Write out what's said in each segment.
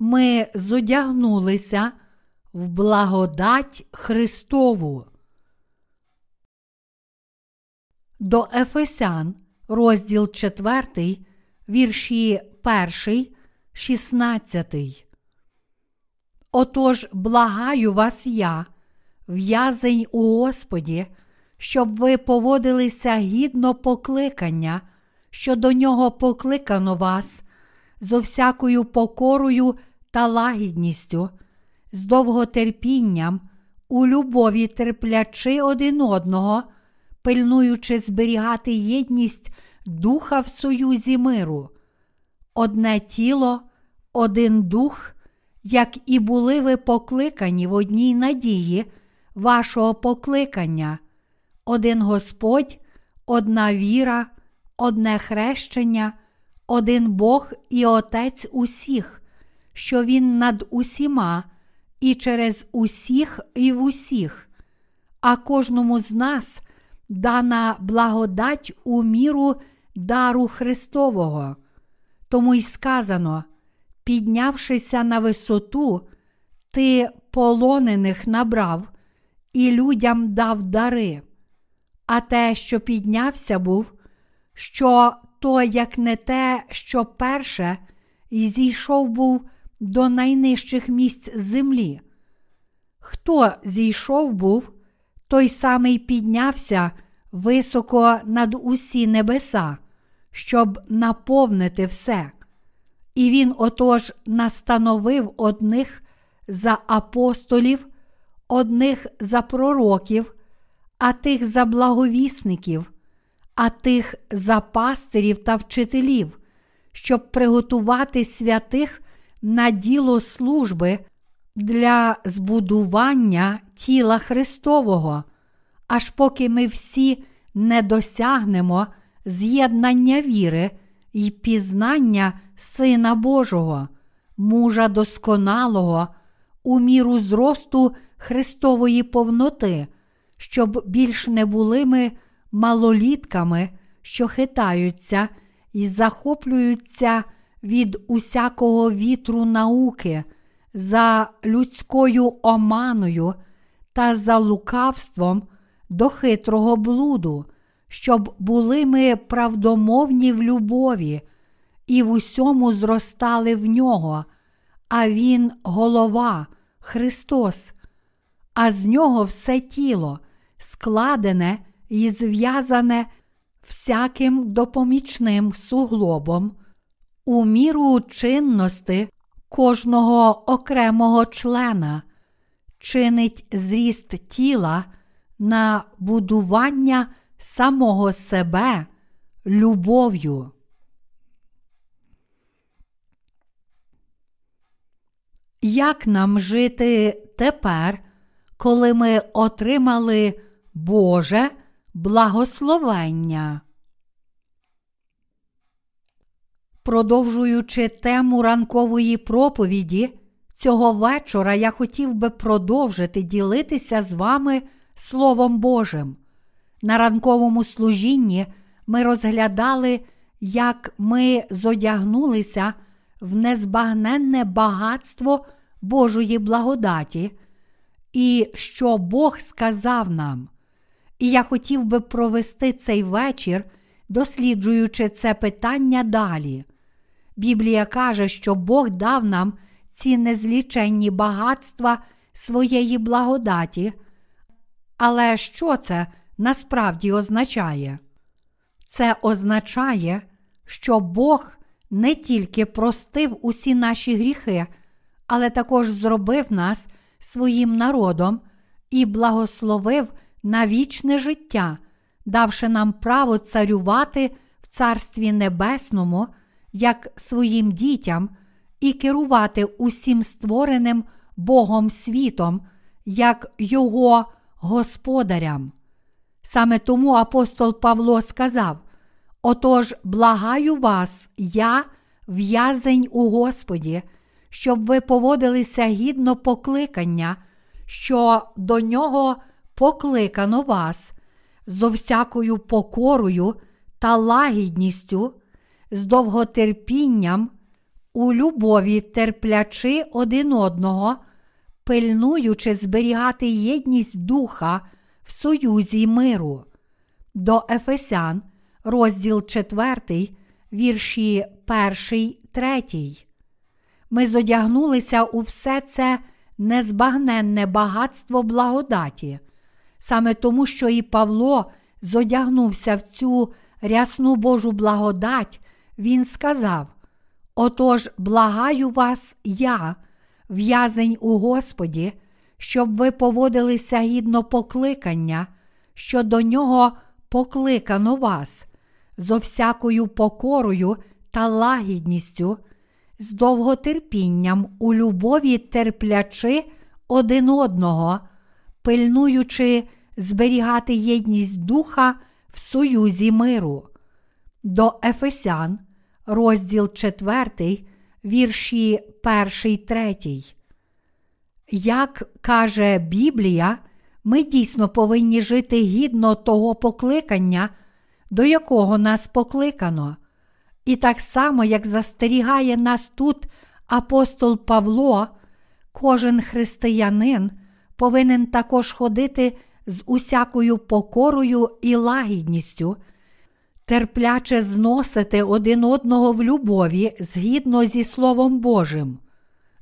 ми зодягнулися в благодать Христову. До Ефесян, розділ 4, вірші 1, 16. Отож, благаю вас я, в'язень у Господі, щоб ви поводилися гідно покликання, що до нього покликано вас, зо всякою покорою та лагідністю, з довготерпінням, у любові терплячи один одного, пильнуючи зберігати єдність духа в союзі миру, одне тіло, один дух, як і були ви покликані в одній надії вашого покликання, один Господь, одна віра, одне хрещення, один Бог і Отець усіх, що Він над усіма і через усіх і в усіх, а кожному з нас дана благодать у міру дару Христового. Тому й сказано, піднявшися на висоту, ти полонених набрав і людям дав дари. А те, що піднявся був, що то, як не те, що перше, і зійшов був до найнижчих місць землі. Хто зійшов був, той самий піднявся високо над усі небеса, щоб наповнити все. І він отож настановив одних за апостолів, одних за пророків, а тих за благовісників, а тих за пастирів та вчителів, щоб приготувати святих на діло служби для збудування тіла Христового, аж поки ми всі не досягнемо з'єднання віри і пізнання Сина Божого, мужа досконалого, у міру зросту Христової повноти, щоб більш не були ми малолітками, що хитаються і захоплюються від усякого вітру науки, за людською оманою та за лукавством до хитрого блуду, щоб були ми правдомовні в любові і в усьому зростали в нього, а Він голова, Христос, а з нього все тіло, складене і зв'язане всяким допомічним суглобом, у міру чинності кожного окремого члена, чинить зріст тіла на будування самого себе любов'ю. Як нам жити тепер, коли ми отримали Боже благословення? Продовжуючи тему ранкової проповіді, цього вечора я хотів би продовжити ділитися з вами Словом Божим. На ранковому служінні ми розглядали, як ми зодягнулися в незбагненне багатство Божої благодаті, і що Бог сказав нам. І я хотів би провести цей вечір, досліджуючи це питання далі. Біблія каже, що Бог дав нам ці незліченні багатства своєї благодаті. Але що це насправді означає? Це означає, що Бог не тільки простив усі наші гріхи, але також зробив нас своїм народом і благословив на вічне життя, давши нам право царювати в Царстві Небесному як своїм дітям і керувати усім створеним Богом світом, як Його господарям. Саме тому апостол Павло сказав: Отож, благаю вас, я, в'язень у Господі, щоб ви поводилися гідно покликання, що до нього покликано вас, зо всякою покорою та лагідністю, з довготерпінням, у любові терплячи один одного, пильнуючи зберігати єдність духа в союзі миру. До Ефесян, розділ 4, вірші 1, 3. Ми зодягнулися у все це незбагненне багатство благодаті, саме тому, що і Павло зодягнувся в цю рясну Божу благодать, він сказав: Отож, благаю вас, я, в'язень у Господі, щоб ви поводилися гідно покликання, що до нього покликано вас, зо всякою покорою та лагідністю, з довготерпінням у любові терплячи один одного, пильнуючи зберігати єдність духа в союзі миру. До Ефесян, розділ 4, вірші 1, 3. Як каже Біблія, ми дійсно повинні жити гідно того покликання, до якого нас покликано. І так само, як застерігає нас тут апостол Павло, кожен християнин повинен також ходити з усякою покорою і лагідністю, терпляче зносити один одного в любові згідно зі Словом Божим.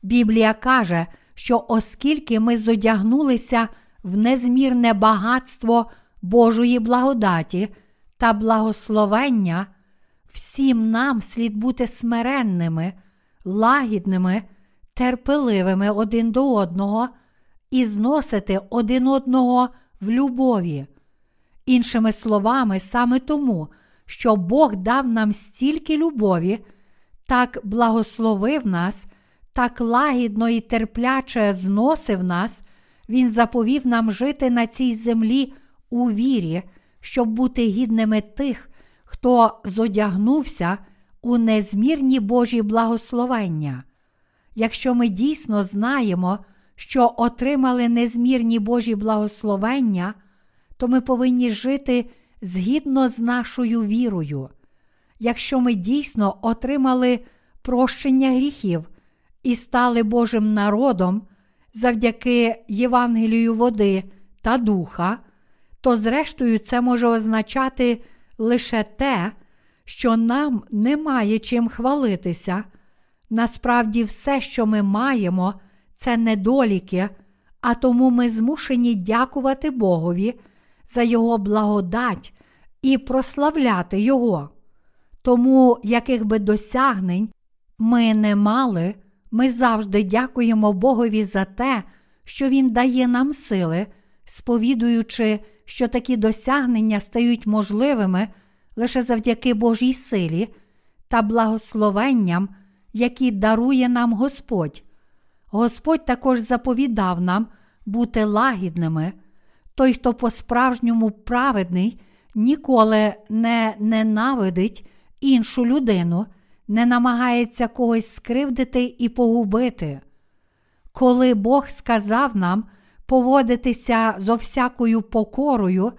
Біблія каже, що оскільки ми зодягнулися в незмірне багатство Божої благодаті та благословення, всім нам слід бути смиренними, лагідними, терпеливими один до одного і зносити один одного в любові. Іншими словами, саме тому, що Бог дав нам стільки любові, так благословив нас, так лагідно і терпляче зносив нас, Він заповів нам жити на цій землі у вірі, щоб бути гідними тих, хто зодягнувся у незмірні Божі благословення. Якщо ми дійсно знаємо, що отримали незмірні Божі благословення, то ми повинні жити згідно з нашою вірою. Якщо ми дійсно отримали прощення гріхів і стали Божим народом завдяки Євангелію води та духа, то зрештою це може означати лише те, що нам немає чим хвалитися. Насправді, все, що ми маємо, це недоліки, а тому ми змушені дякувати Богові за Його благодать і прославляти Його. Тому, яких би досягнень ми не мали, ми завжди дякуємо Богові за те, що Він дає нам сили, сповідуючи, що такі досягнення стають можливими лише завдяки Божій силі та благословенням, які дарує нам Господь. Господь також заповідав нам бути лагідними. Той, хто по-справжньому праведний, ніколи не ненавидить іншу людину, не намагається когось скривдити і погубити. Коли Бог сказав нам поводитися зо всякою покорою,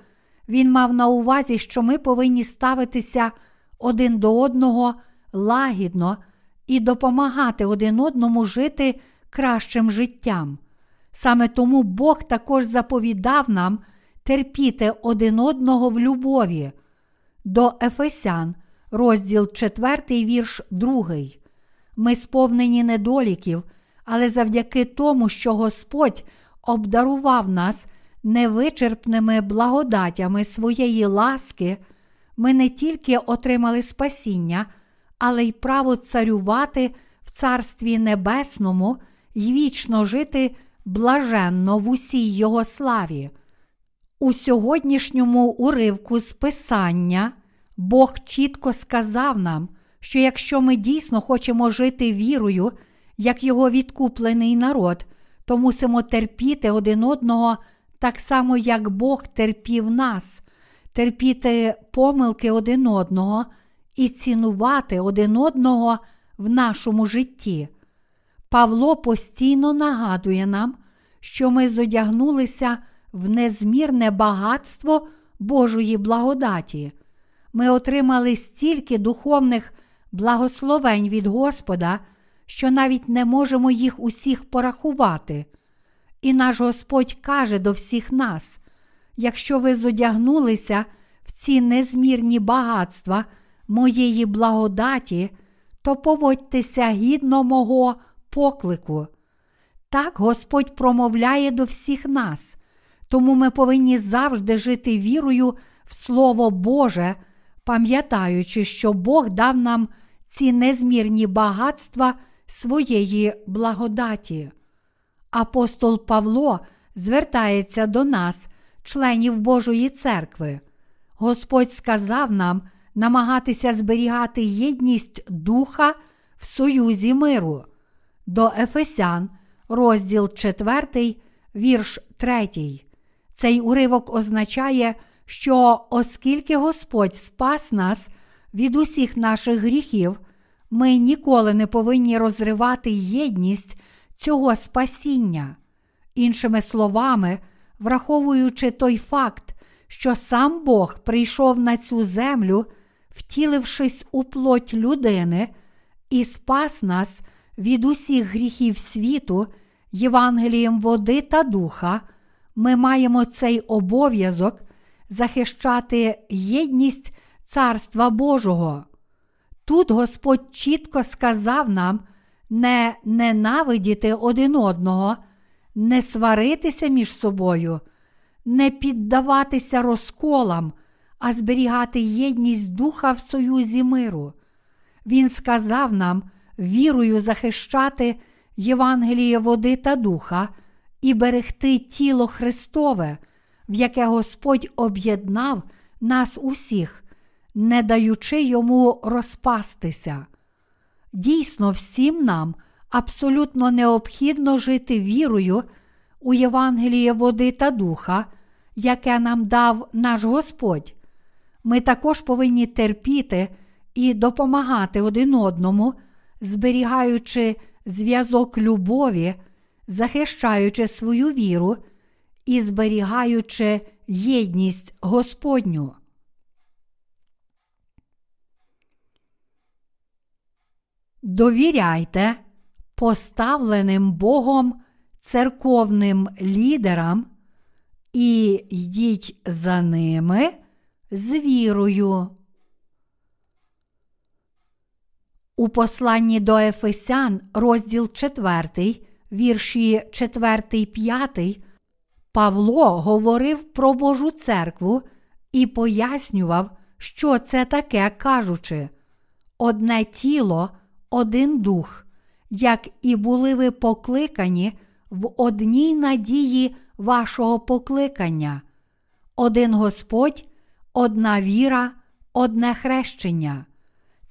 Він мав на увазі, що ми повинні ставитися один до одного лагідно і допомагати один одному жити кращим життям. Саме тому Бог також заповідав нам терпіти один одного в любові. До Ефесян, розділ 4, вірш 2. Ми сповнені недоліків, але завдяки тому, що Господь обдарував нас невичерпними благодатями своєї ласки, ми не тільки отримали спасіння, але й право царювати в Царстві Небесному й вічно жити блаженно в усій Його славі. У сьогоднішньому уривку з Писання Бог чітко сказав нам, що якщо ми дійсно хочемо жити вірою, як його відкуплений народ, то мусимо терпіти один одного так само, як Бог терпів нас, терпіти помилки один одного і цінувати один одного в нашому житті. Павло постійно нагадує нам, що ми зодягнулися в незмірне багатство Божої благодаті. Ми отримали стільки духовних благословень від Господа, що навіть не можемо їх усіх порахувати. І наш Господь каже до всіх нас: якщо ви зодягнулися в ці незмірні багатства моєї благодаті, то поводьтеся гідно мого поклику. Так Господь промовляє до всіх нас, тому ми повинні завжди жити вірою в Слово Боже, пам'ятаючи, що Бог дав нам ці незмірні багатства своєї благодаті. Апостол Павло звертається до нас, членів Божої церкви. Господь сказав нам намагатися зберігати єдність духа в союзі миру. До Ефесян, розділ 4, вірш 3. Цей уривок означає, що оскільки Господь спас нас від усіх наших гріхів, ми ніколи не повинні розривати єдність цього спасіння. Іншими словами, враховуючи той факт, що сам Бог прийшов на цю землю, втілившись у плоть людини, і спас нас від усіх гріхів світу, Євангелієм води та духа, ми маємо цей обов'язок захищати єдність Царства Божого. Тут Господь чітко сказав нам не ненавидіти один одного, не сваритися між собою, не піддаватися розколам, а зберігати єдність духа в союзі миру. Він сказав нам вірою захищати Євангеліє води та духа і берегти тіло Христове, в яке Господь об'єднав нас усіх, не даючи йому розпастися. Дійсно, всім нам абсолютно необхідно жити вірою у Євангеліє води та духа, яке нам дав наш Господь. Ми також повинні терпіти і допомагати один одному, зберігаючи зв'язок любові, захищаючи свою віру і зберігаючи єдність Господню. Довіряйте поставленим Богом церковним лідерам і йдіть за ними з вірою. У посланні до Ефесян, розділ 4, вірші 4, 5, Павло говорив про Божу церкву і пояснював, що це таке, кажучи: одне тіло, один дух, як і були ви покликані в одній надії вашого покликання, один Господь, одна віра, одне хрещення.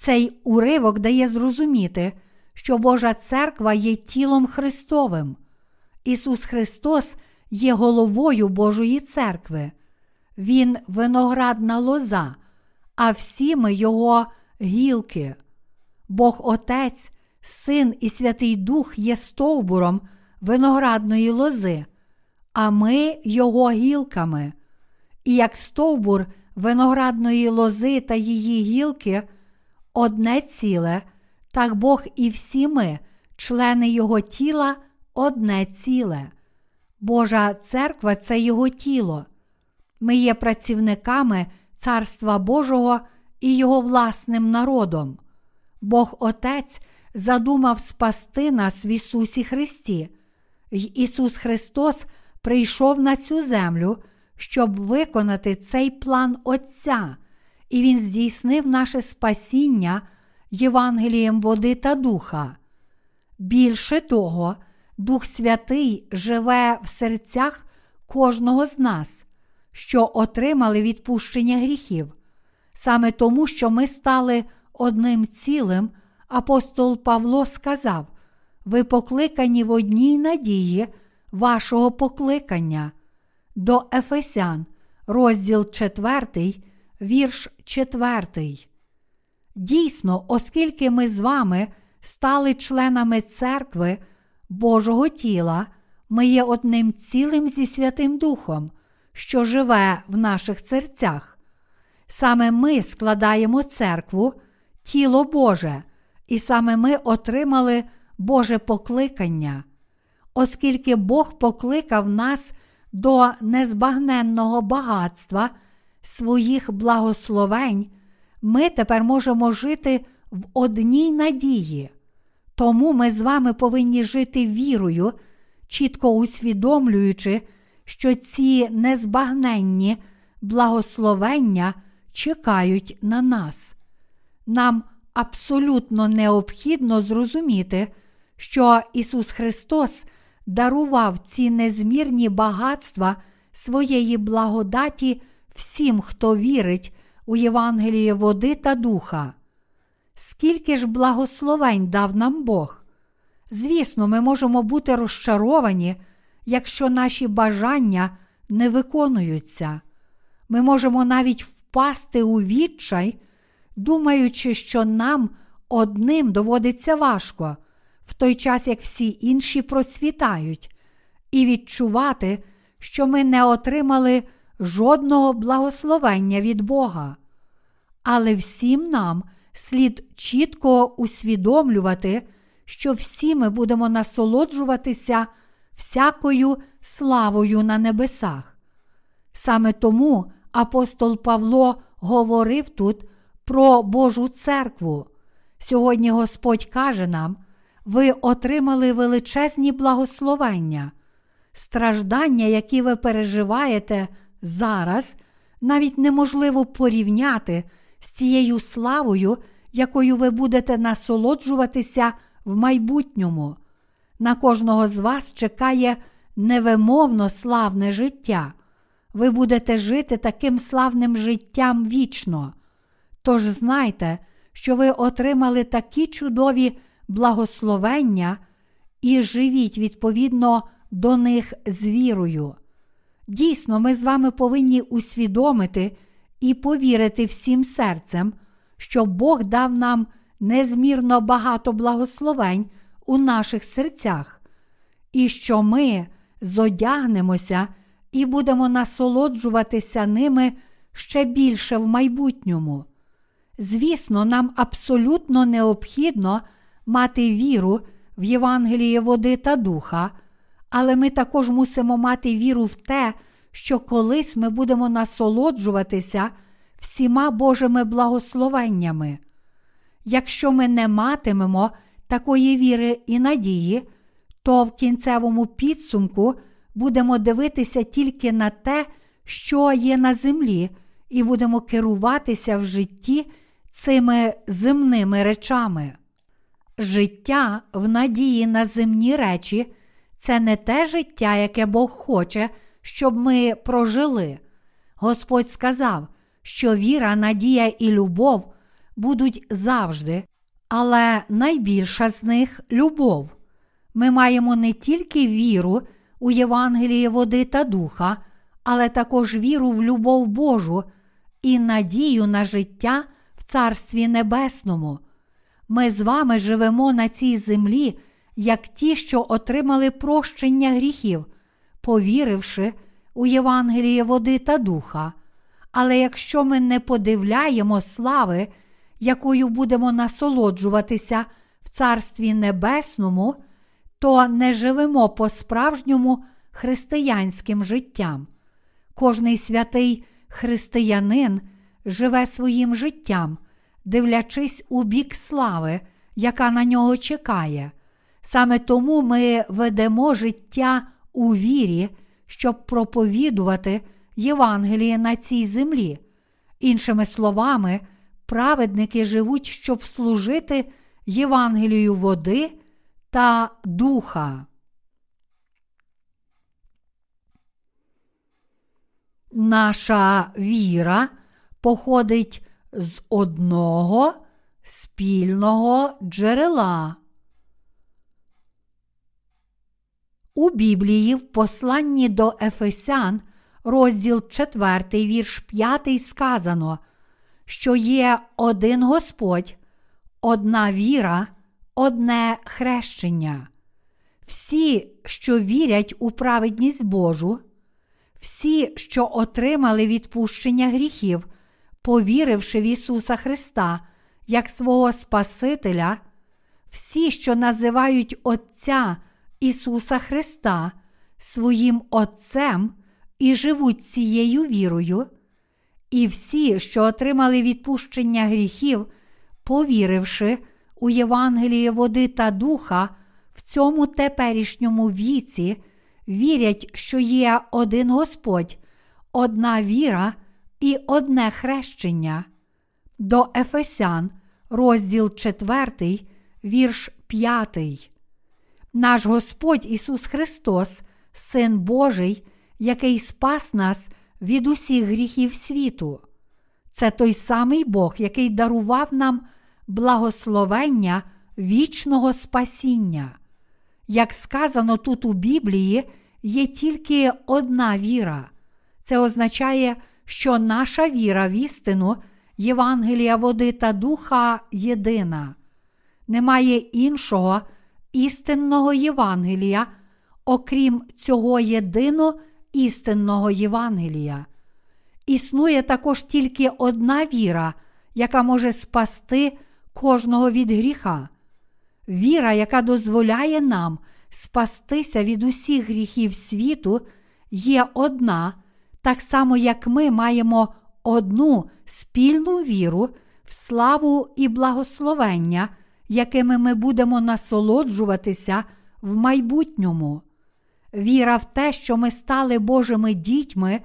Цей уривок дає зрозуміти, що Божа церква є тілом Христовим. Ісус Христос є головою Божої церкви. Він виноградна лоза, а всі ми Його гілки. Бог Отець, Син і Святий Дух є стовбуром виноградної лози, а ми Його гілками. І як стовбур виноградної лози та її гілки одне ціле, так Бог і всі ми, члени Його тіла, одне ціле. Божа церква це Його тіло. Ми є працівниками Царства Божого і Його власним народом. Бог Отець задумав спасти нас в Ісусі Христі, Ісус Христос прийшов на цю землю, щоб виконати цей план Отця, і Він здійснив наше спасіння Євангелієм води та духа. Більше того, Дух Святий живе в серцях кожного з нас, що отримали відпущення гріхів, саме тому, що ми стали одним цілим, апостол Павло сказав: ви покликані в одній надії вашого покликання. До Ефесян, розділ 4, вірш 4. Дійсно, оскільки ми з вами стали членами церкви Божого тіла, ми є одним цілим зі Святим Духом, що живе в наших серцях. Саме ми складаємо церкву, тіло Боже, і саме ми отримали Боже покликання, оскільки Бог покликав нас до незбагненного багатства своїх благословень, ми тепер можемо жити в одній надії. Тому ми з вами повинні жити вірою, чітко усвідомлюючи, що ці незбагненні благословення чекають на нас. Нам абсолютно необхідно зрозуміти, що Ісус Христос дарував ці незмірні багатства своєї благодаті всім, хто вірить у Євангеліє води та духа. Скільки ж благословень дав нам Бог? Звісно, ми можемо бути розчаровані, якщо наші бажання не виконуються. Ми можемо навіть впасти у відчай, думаючи, що нам одним доводиться важко, в той час як всі інші процвітають, і відчувати, що ми не отримали жодного благословення від Бога. Але всім нам слід чітко усвідомлювати, що всі ми будемо насолоджуватися всякою славою на небесах. Саме тому апостол Павло говорив тут про Божу церкву. Сьогодні Господь каже нам: ви отримали величезні благословення, страждання, які ви переживаєте зараз, навіть неможливо порівняти з цією славою, якою ви будете насолоджуватися в майбутньому. На кожного з вас чекає невимовно славне життя. Ви будете жити таким славним життям вічно. Тож знайте, що ви отримали такі чудові благословення і живіть відповідно до них з вірою. Дійсно, ми з вами повинні усвідомити і повірити всім серцем, що Бог дав нам незмірно багато благословень у наших серцях, і що ми зодягнемося і будемо насолоджуватися ними ще більше в майбутньому. Звісно, нам абсолютно необхідно мати віру в Євангеліє води та духа, але ми також мусимо мати віру в те, що колись ми будемо насолоджуватися всіма Божими благословеннями. Якщо ми не матимемо такої віри і надії, то в кінцевому підсумку будемо дивитися тільки на те, що є на землі, і будемо керуватися в житті цими земними речами. Життя в надії на земні речі це не те життя, яке Бог хоче, щоб ми прожили. Господь сказав, що віра, надія і любов будуть завжди, але найбільша з них любов. Ми маємо не тільки віру у Євангеліє води та духа, але також віру в любов Божу і надію на життя в Царстві Небесному. Ми з вами живемо на цій землі, як ті, що отримали прощення гріхів, повіривши у Євангеліє води та духа. Але якщо ми не подивляємо слави, якою будемо насолоджуватися в Царстві Небесному, то не живемо по-справжньому християнським життям. Кожний святий християнин живе своїм життям, дивлячись у бік слави, яка на нього чекає. Саме тому ми ведемо життя у вірі, щоб проповідувати Євангеліє на цій землі. Іншими словами, праведники живуть, щоб служити Євангелію води та духа. Наша віра походить з одного спільного джерела. У Біблії в посланні до Ефесян, розділ 4, вірш 5 сказано, що є один Господь, одна віра, одне хрещення. Всі, що вірять у праведність Божу, всі, що отримали відпущення гріхів, повіривши в Ісуса Христа як свого Спасителя, всі, що називають Отця Ісуса Христа своїм Отцем і живуть цією вірою, і всі, що отримали відпущення гріхів, повіривши у Євангеліє води та духа в цьому теперішньому віці, вірять, що є один Господь, одна віра і одне хрещення. До Ефесян, розділ 4, вірш 5. Наш Господь Ісус Христос, Син Божий, який спас нас від усіх гріхів світу. Це той самий Бог, який дарував нам благословення вічного спасіння. Як сказано тут у Біблії, є тільки одна віра. Це означає, що наша віра в істину, Євангелія води та духа єдина. Немає іншого істинного Євангелія, окрім цього єдино істинного Євангелія. Існує також тільки одна віра, яка може спасти кожного від гріха. Віра, яка дозволяє нам спастися від усіх гріхів світу, є одна, так само як ми маємо одну спільну віру в славу і благословення, якими ми будемо насолоджуватися в майбутньому. Віра в те, що ми стали Божими дітьми,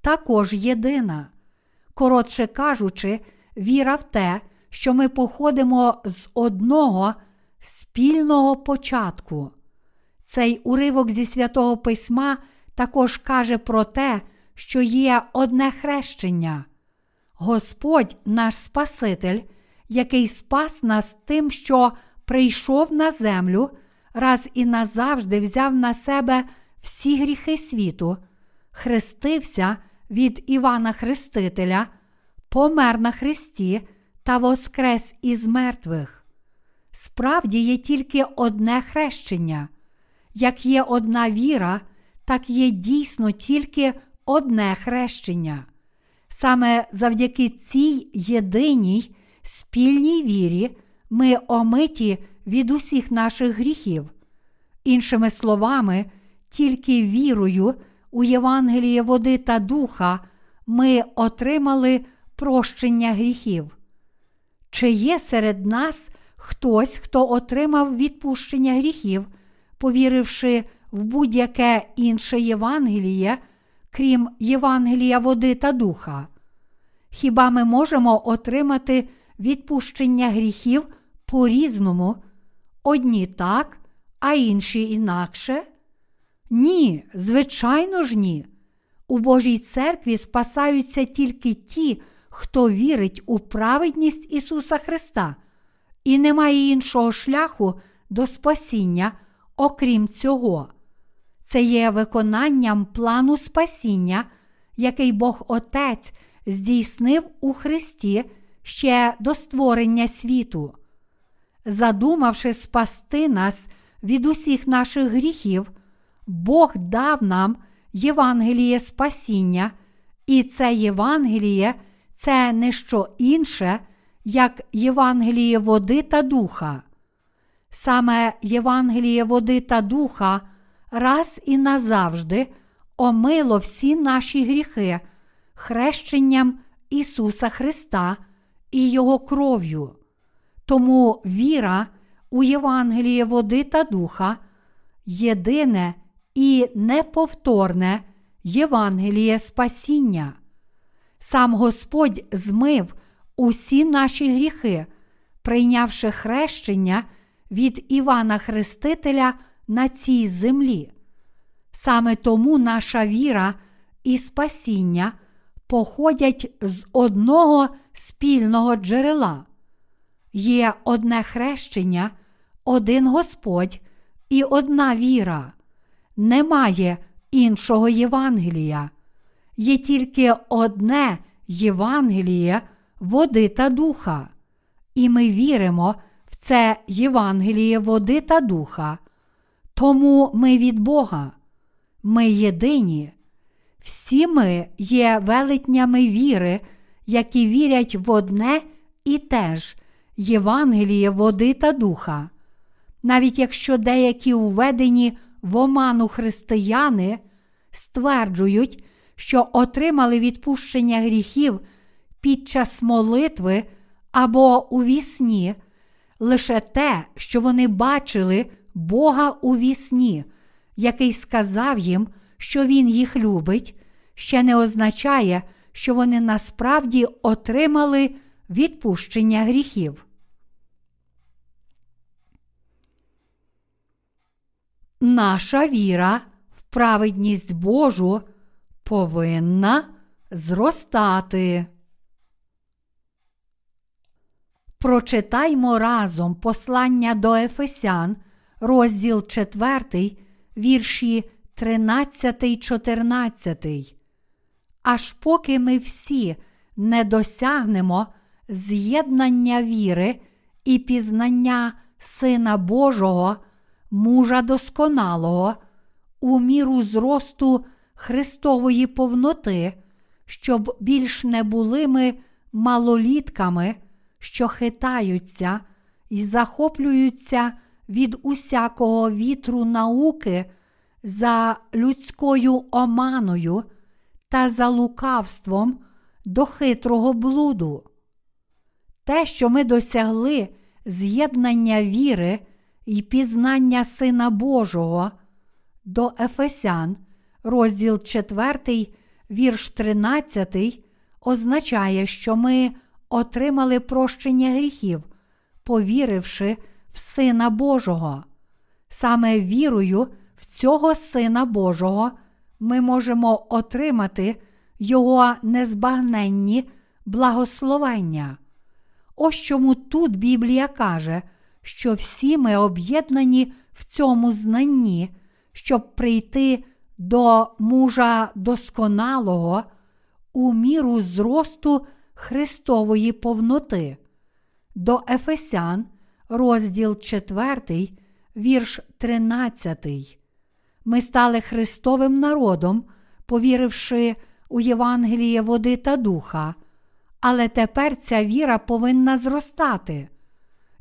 також єдина. Коротше кажучи, віра в те, що ми походимо з одного спільного початку. Цей уривок зі святого письма також каже про те, що є одне хрещення. Господь наш Спаситель, який спас нас тим, що прийшов на землю, раз і назавжди взяв на себе всі гріхи світу, хрестився від Івана Хрестителя, помер на Христі та воскрес із мертвих. Справді є тільки одне хрещення. Як є одна віра, так є дійсно тільки одне хрещення. Саме завдяки цій єдиній спільній вірі ми омиті від усіх наших гріхів. Іншими словами, тільки вірою у Євангеліє води та духа ми отримали прощення гріхів. Чи є серед нас хтось, хто отримав відпущення гріхів, повіривши в будь-яке інше Євангеліє, крім Євангелія води та духа? Хіба ми можемо отримати відпущення гріхів по-різному, одні так, а інші інакше? Ні, звичайно ж ні. У Божій церкві спасаються тільки ті, хто вірить у праведність Ісуса Христа, і немає іншого шляху до спасіння, окрім цього. Це є виконанням плану спасіння, який Бог Отець здійснив у Христі ще до створення світу. Задумавши спасти нас від усіх наших гріхів, Бог дав нам Євангеліє спасіння, і це Євангеліє це не що інше, як Євангеліє води та духа. Саме Євангеліє води та духа раз і назавжди омило всі наші гріхи хрещенням Ісуса Христа і Його кров'ю. Тому віра у Євангеліє води та духа єдине і неповторне Євангеліє спасіння. Сам Господь змив усі наші гріхи, прийнявши хрещення від Івана Хрестителя на цій землі. Саме тому наша віра і спасіння походять з одного спільного джерела. Є одне хрещення, один Господь і одна віра. Немає іншого Євангелія. Є тільки одне Євангеліє води та духа. І ми віримо в це Євангеліє води та духа. Тому ми від Бога. Ми єдині. Всі ми є велетнями віри, які вірять в одне і те ж Євангеліє води та духа. навіть якщо деякі введені в оману християни стверджують, що отримали відпущення гріхів під час молитви або у вісні, лише те, що вони бачили Бога у вісні, який сказав їм, що Він їх любить, ще не означає, що вони насправді отримали відпущення гріхів. Наша віра в праведність Божу повинна зростати. Прочитаймо разом послання до Ефесян, розділ 4, вірші 13, 14. Аж поки ми всі не досягнемо з'єднання віри і пізнання Сина Божого, мужа досконалого, у міру зросту Христової повноти, щоб більш не були ми малолітками, що хитаються і захоплюються від усякого вітру науки за людською оманою та за лукавством до хитрого блуду. Те, що ми досягли з'єднання віри і пізнання Сина Божого до Ефесян, розділ 4, вірш 13, означає, що ми отримали прощення гріхів, повіривши в Сина Божого. Саме вірою в цього Сина Божого ми можемо отримати Його незбагненні благословення. Ось чому тут Біблія каже, що всі ми об'єднані в цьому знанні, щоб прийти до мужа досконалого у міру зросту Христової повноти. До Ефесян, розділ 4, вірш 13. Ми стали Христовим народом, повіривши у Євангеліє води та духа, але тепер ця віра повинна зростати.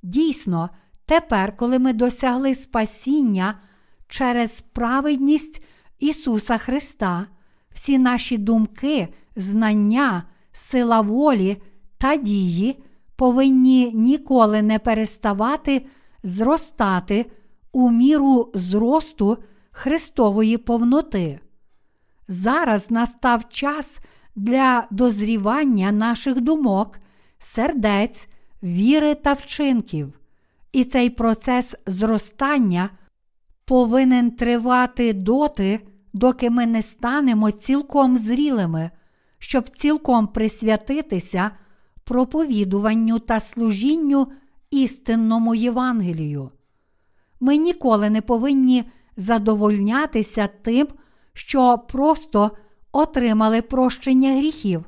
Дійсно, тепер, коли ми досягли спасіння через праведність Ісуса Христа, всі наші думки, знання, сила волі та дії повинні ніколи не переставати зростати у міру зросту Христової повноти. Зараз настав час для дозрівання наших думок, сердець, віри та вчинків. І цей процес зростання повинен тривати доти, доки ми не станемо цілком зрілими, щоб цілком присвятитися проповідуванню та служінню істинному Євангелію. Ми ніколи не повинні задовольнятися тим, що просто отримали прощення гріхів,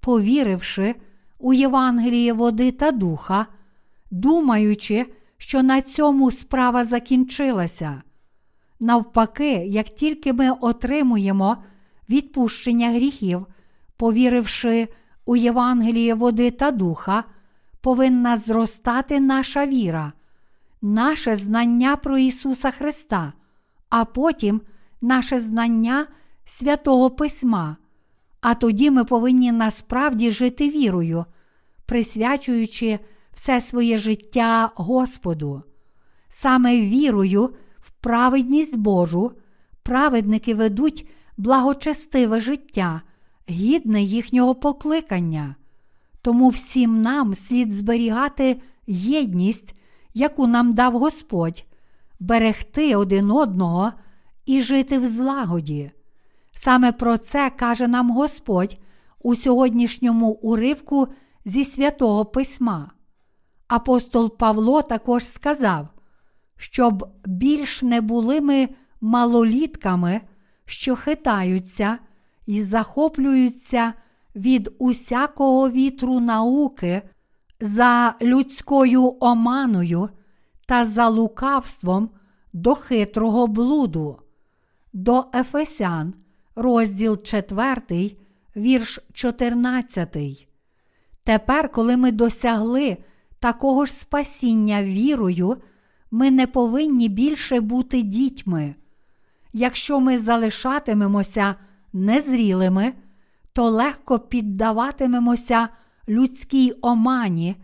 повіривши у Євангеліє води та духа, думаючи, що на цьому справа закінчилася. Навпаки, як тільки ми отримуємо відпущення гріхів, повіривши у Євангеліє води та духа, повинна зростати наша віра, наше знання про Ісуса Христа, а потім наше знання святого Письма. А тоді ми повинні насправді жити вірою, присвячуючи все своє життя Господу. Саме вірою в праведність Божу праведники ведуть благочестиве життя, гідне їхнього покликання. Тому всім нам слід зберігати єдність, яку нам дав Господь, берегти один одного і жити в злагоді. Саме про це каже нам Господь у сьогоднішньому уривку зі святого Письма. Апостол Павло також сказав, щоб більш не були ми малолітками, що хитаються і захоплюються від усякого вітру науки за людською оманою та за лукавством до хитрого блуду. До Ефесян, розділ 4, вірш 14. Тепер, коли ми досягли такого ж спасіння вірою, ми не повинні більше бути дітьми. Якщо ми залишатимемося незрілими, то легко піддаватимемося людській омані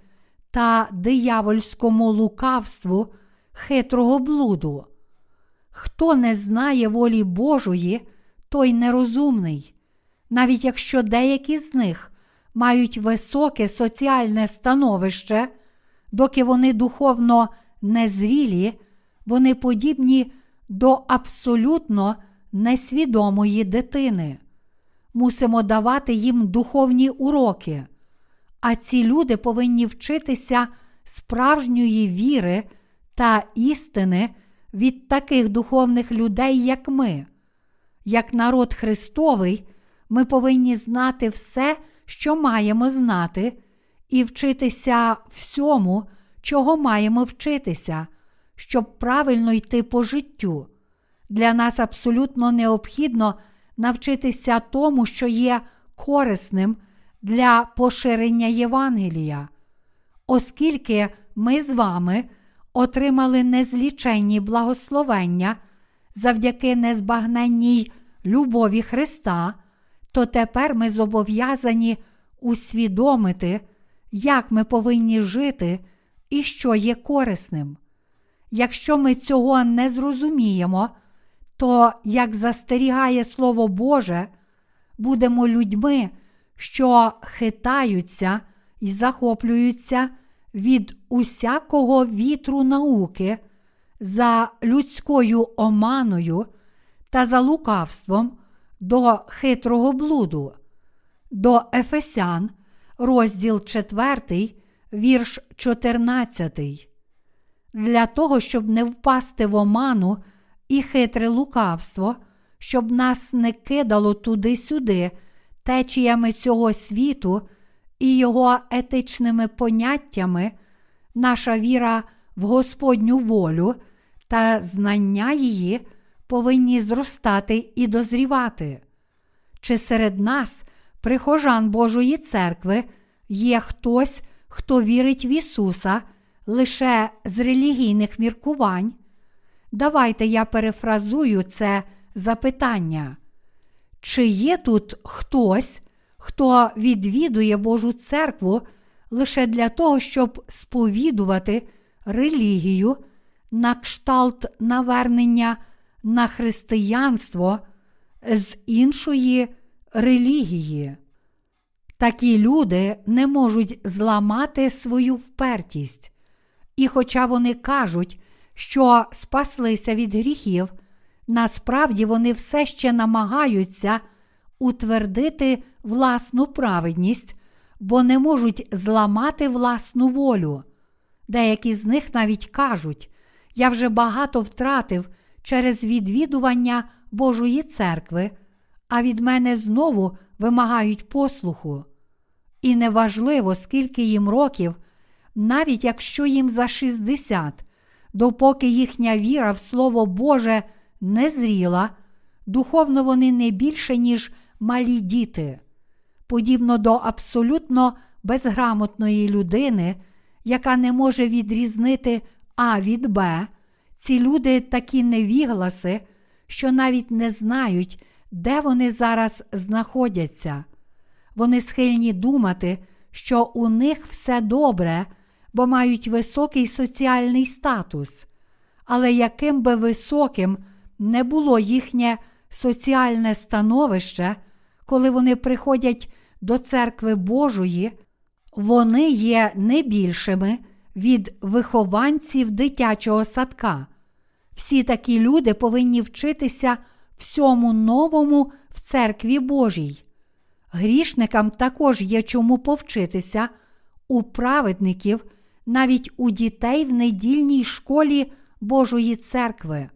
та диявольському лукавству хитрого блуду. Хто не знає волі Божої, той нерозумний, навіть якщо деякі з них мають високе соціальне становище, доки вони духовно незрілі, вони подібні до абсолютно несвідомої дитини. Мусимо давати їм духовні уроки, а ці люди повинні вчитися справжньої віри та істини від таких духовних людей, як ми. Як народ Христовий, ми повинні знати все, що маємо знати, і вчитися всьому, чого маємо вчитися, щоб правильно йти по життю. Для нас абсолютно необхідно навчитися тому, що є корисним для поширення Євангелія, оскільки ми з вами отримали незліченні благословення завдяки незбагненній любові Христа, то тепер ми зобов'язані усвідомити, як ми повинні жити і що є корисним. Якщо ми цього не зрозуміємо, то, як застерігає Слово Боже, будемо людьми, що хитаються і захоплюються від усякого вітру науки за людською оманою та за лукавством до хитрого блуду, до Ефесян, розділ 4, вірш 14. Для того, щоб не впасти в оману і хитре лукавство, щоб нас не кидало туди-сюди, течіями цього світу і його етичними поняттями, наша віра в Господню волю та знання її повинні зростати і дозрівати. Чи серед нас, прихожан Божої церкви, є хтось, хто вірить в Ісуса лише з релігійних міркувань? Давайте я перефразую це запитання. Чи є тут хтось, хто відвідує Божу церкву лише для того, щоб сповідувати релігію на кшталт навернення на християнство з іншої релігії? Такі люди не можуть зламати свою впертість. І хоча вони кажуть, що спаслися від гріхів, насправді вони все ще намагаються утвердити власну праведність, бо не можуть зламати власну волю. Деякі з них навіть кажуть, я вже багато втратив через відвідування Божої церкви, а від мене знову вимагають послуху. І неважливо, скільки їм років, навіть якщо їм за 60, допоки їхня віра в Слово Боже не зріла, духовно вони не більше, ніж малі діти, подібно до абсолютно безграмотної людини, яка не може відрізнити А від Б, ці люди такі невігласи, що навіть не знають, де вони зараз знаходяться. Вони схильні думати, що у них все добре, бо мають високий соціальний статус. Але яким би високим не було їхнє соціальне становище, коли вони приходять до церкви Божої, вони є не більшими від вихованців дитячого садка. Всі такі люди повинні вчитися всьому новому в церкві Божій. Грішникам також є чому повчитися у праведників, навіть у дітей в недільній школі Божої церкви.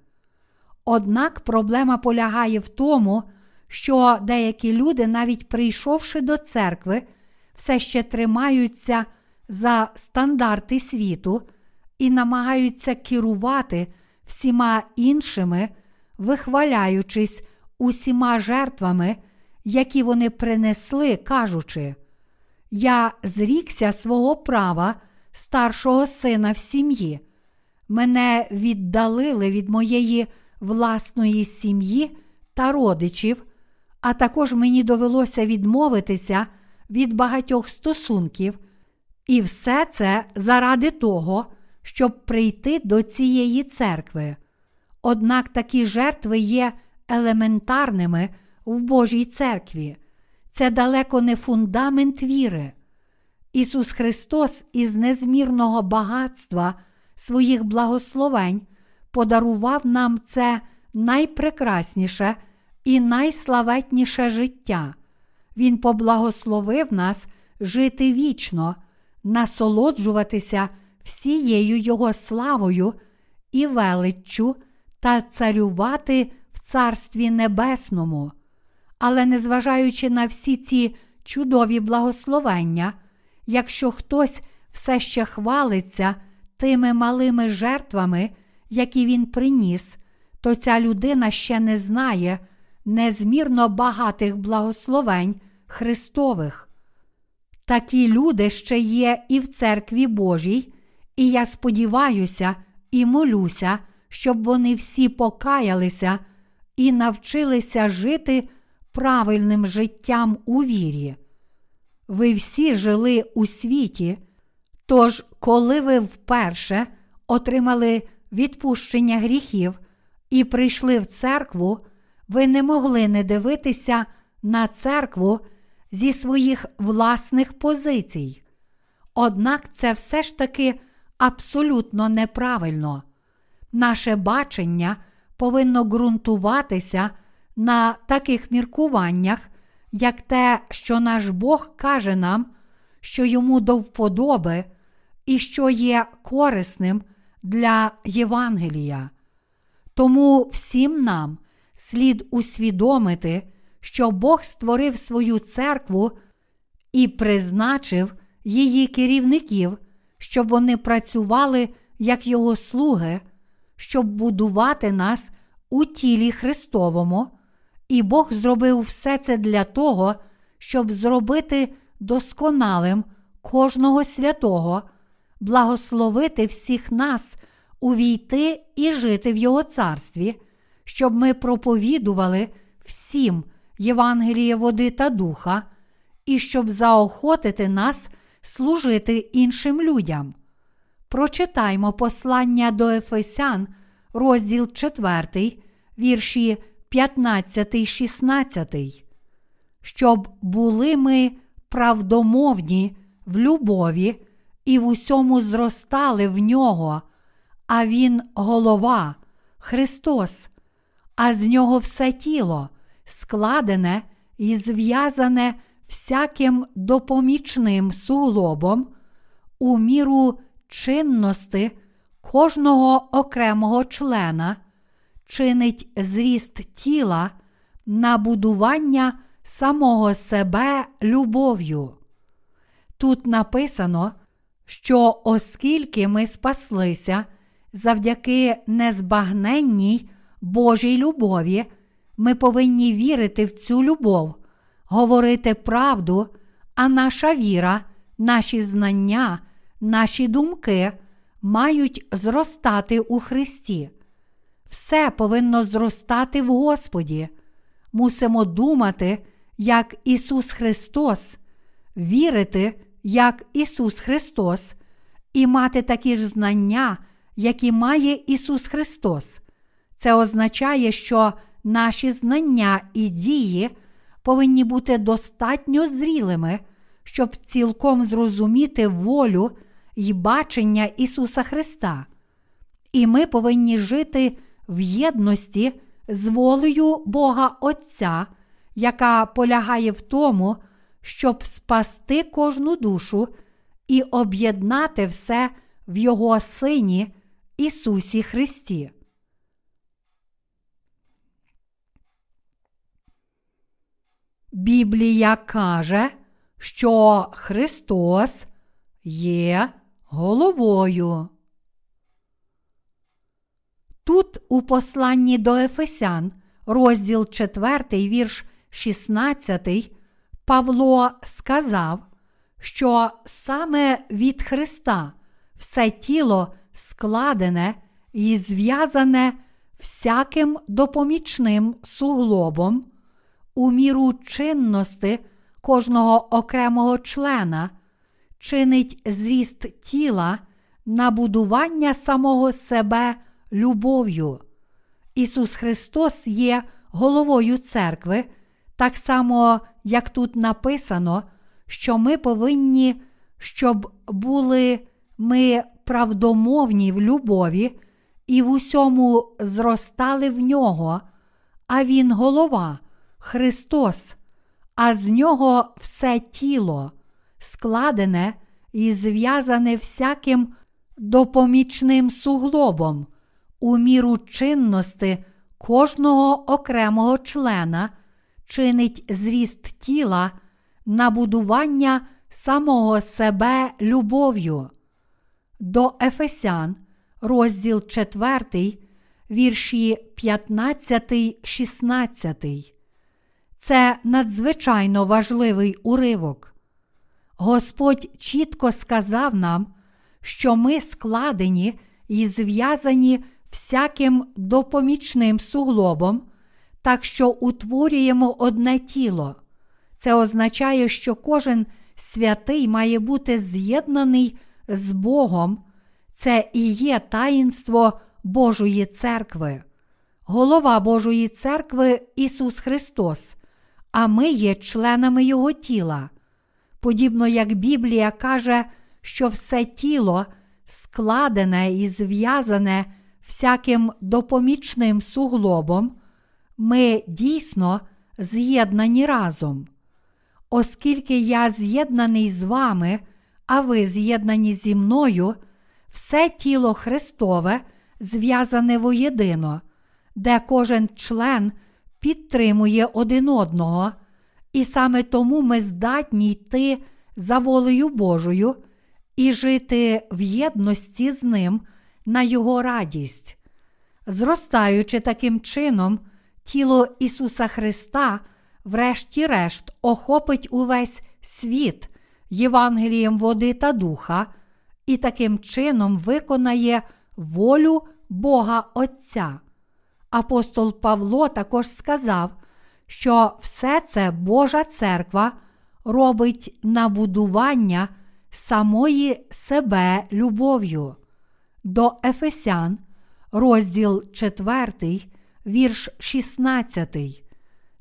Однак проблема полягає в тому, що деякі люди, навіть прийшовши до церкви, все ще тримаються за стандарти світу і намагаються керувати всіма іншими, вихваляючись усіма жертвами, які вони принесли, кажучи, я зрікся свого права старшого сина в сім'ї. мене віддалили від моєї власної сім'ї та родичів, а також мені довелося відмовитися від багатьох стосунків, і все це заради того, щоб прийти до цієї церкви. Однак такі жертви є елементарними в Божій церкві. Це далеко не фундамент віри. Ісус Христос із незмірного багатства своїх благословень подарував нам це найпрекрасніше і найславетніше життя. Він поблагословив нас жити вічно, насолоджуватися всією Його славою і величчю та царювати в Царстві Небесному. Але незважаючи на всі ці чудові благословення, якщо хтось все ще хвалиться тими малими жертвами, які він приніс, то ця людина ще не знає незмірно багатих благословень Христових. Такі люди ще є і в церкві Божій, і я сподіваюся і молюся, щоб вони всі покаялися і навчилися жити правильним життям у вірі. Ви всі жили у світі, тож, коли ви вперше отримали відпущення гріхів і прийшли в церкву, ви не могли не дивитися на церкву зі своїх власних позицій. Однак це все ж таки абсолютно неправильно. Наше бачення повинно ґрунтуватися на таких міркуваннях, як те, що наш Бог каже нам, що йому до вподоби і що є корисним для Євангелія. Тому всім нам слід усвідомити, що Бог створив свою церкву і призначив її керівників, щоб вони працювали як його слуги, щоб будувати нас у тілі Христовому, і Бог зробив все це для того, щоб зробити досконалим кожного святого, благословити всіх нас увійти і жити в Його царстві, щоб ми проповідували всім Євангеліє води та духа, і щоб заохотити нас служити іншим людям. Прочитаймо послання до Ефесян, розділ 4, вірші 15, 16. Щоб були ми правдомовні в любові і в усьому зростали в нього, а Він голова, Христос, а з нього все тіло, складене і зв'язане всяким допомічним суглобом у міру чинності кожного окремого члена, чинить зріст тіла на будування самого себе любов'ю. Тут написано, що оскільки ми спаслися завдяки незбагненній Божій любові, ми повинні вірити в цю любов, говорити правду, а наша віра, наші знання, наші думки мають зростати у Христі. Все повинно зростати в Господі. Мусимо думати, як Ісус Христос, вірити, як Ісус Христос, і мати такі ж знання, які має Ісус Христос. Це означає, що наші знання і дії повинні бути достатньо зрілими, щоб цілком зрозуміти волю і бачення Ісуса Христа. І ми повинні жити в єдності з волею Бога Отця, яка полягає в тому, щоб спасти кожну душу і об'єднати все в Його Сині Ісусі Христі. Біблія каже, що Христос є головою. Тут у посланні до Ефесян, розділ 4, вірш 16, Павло сказав, що саме від Христа все тіло складене і зв'язане всяким допомічним суглобом у міру чинності кожного окремого члена, чинить зріст тіла на будування самого себе любов'ю. Ісус Христос є головою церкви, так само, як тут написано, що ми повинні, щоб були ми правдомовні в любові і в усьому зростали в нього, а Він голова, Христос, а з нього все тіло, складене і зв'язане всяким допомічним суглобом, у міру чинності кожного окремого члена, чинить зріст тіла на будування самого себе любов'ю. До Ефесян, розділ 4, вірші 15, 16. Це надзвичайно важливий уривок. Господь чітко сказав нам, що ми складені і зв'язані всяким допомічним суглобом, так що утворюємо одне тіло. Це означає, що кожен святий має бути з'єднаний з Богом. Це і є таїнство Божої церкви. Голова Божої церкви Ісус Христос, а ми є членами Його тіла. Подібно як Біблія каже, що все тіло складене і зв'язане всяким допомічним суглобом, ми дійсно з'єднані разом. Оскільки я з'єднаний з вами, а ви з'єднані зі мною, все тіло Христове зв'язане воєдино, де кожен член підтримує один одного, і саме тому ми здатні йти за волею Божою і жити в єдності з ним на Його радість. Зростаючи таким чином, тіло Ісуса Христа, врешті-решт, охопить увесь світ Євангелієм води та духа, і таким чином виконає волю Бога Отця. Апостол Павло також сказав, що все це Божа церква робить на будування самої себе любов'ю. До Ефесян, розділ 4, вірш 16.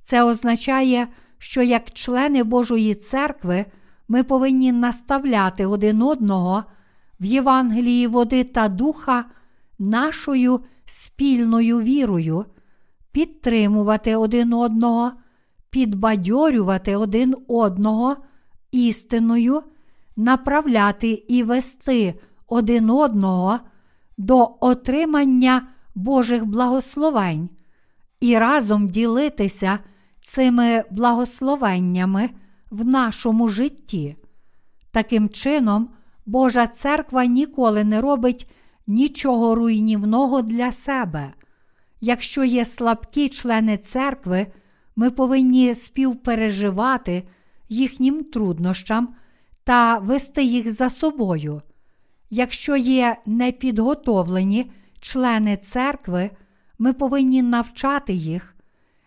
Це означає, що як члени Божої церкви ми повинні наставляти один одного в Євангелії води та духа нашою спільною вірою, підтримувати один одного, підбадьорювати один одного істиною, направляти і вести один одного до отримання Божих благословень і разом ділитися цими благословеннями в нашому житті. Таким чином, Божа церква ніколи не робить нічого руйнівного для себе. Якщо є слабкі члени церкви, ми повинні співпереживати їхнім труднощам та вести їх за собою. Якщо є непідготовлені члени церкви, ми повинні навчати їх.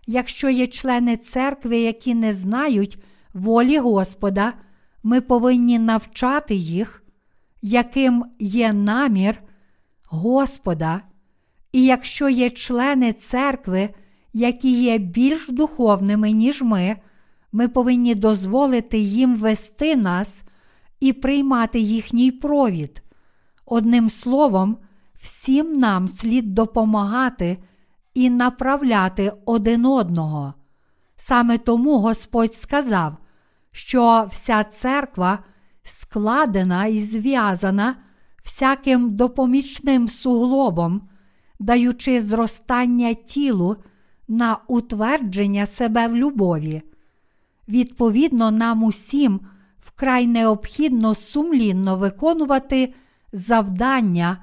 Якщо є члени церкви, які не знають волі Господа, ми повинні навчати їх, яким є намір Господа. І якщо є члени церкви, які є більш духовними, ніж ми, ми повинні дозволити їм вести нас і приймати їхній провід. Одним словом, всім нам слід допомагати і направляти один одного. Саме тому Господь сказав, що вся церква складена і зв'язана всяким допомічним суглобом, даючи зростання тілу на утвердження себе в любові. Відповідно, нам усім вкрай необхідно сумлінно виконувати завдання,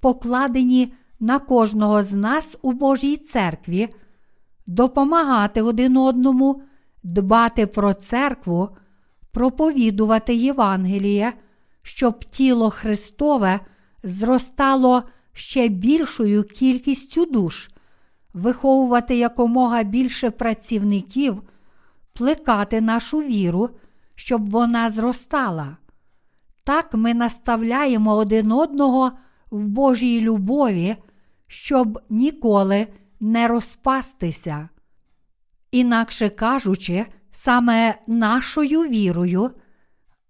покладені на кожного з нас у Божій церкві, допомагати один одному, дбати про церкву, проповідувати Євангеліє, щоб тіло Христове зростало ще більшою кількістю душ, виховувати якомога більше працівників, плекати нашу віру, щоб вона зростала. Так ми наставляємо один одного в Божій любові, щоб ніколи не розпастися. Інакше кажучи, саме нашою вірою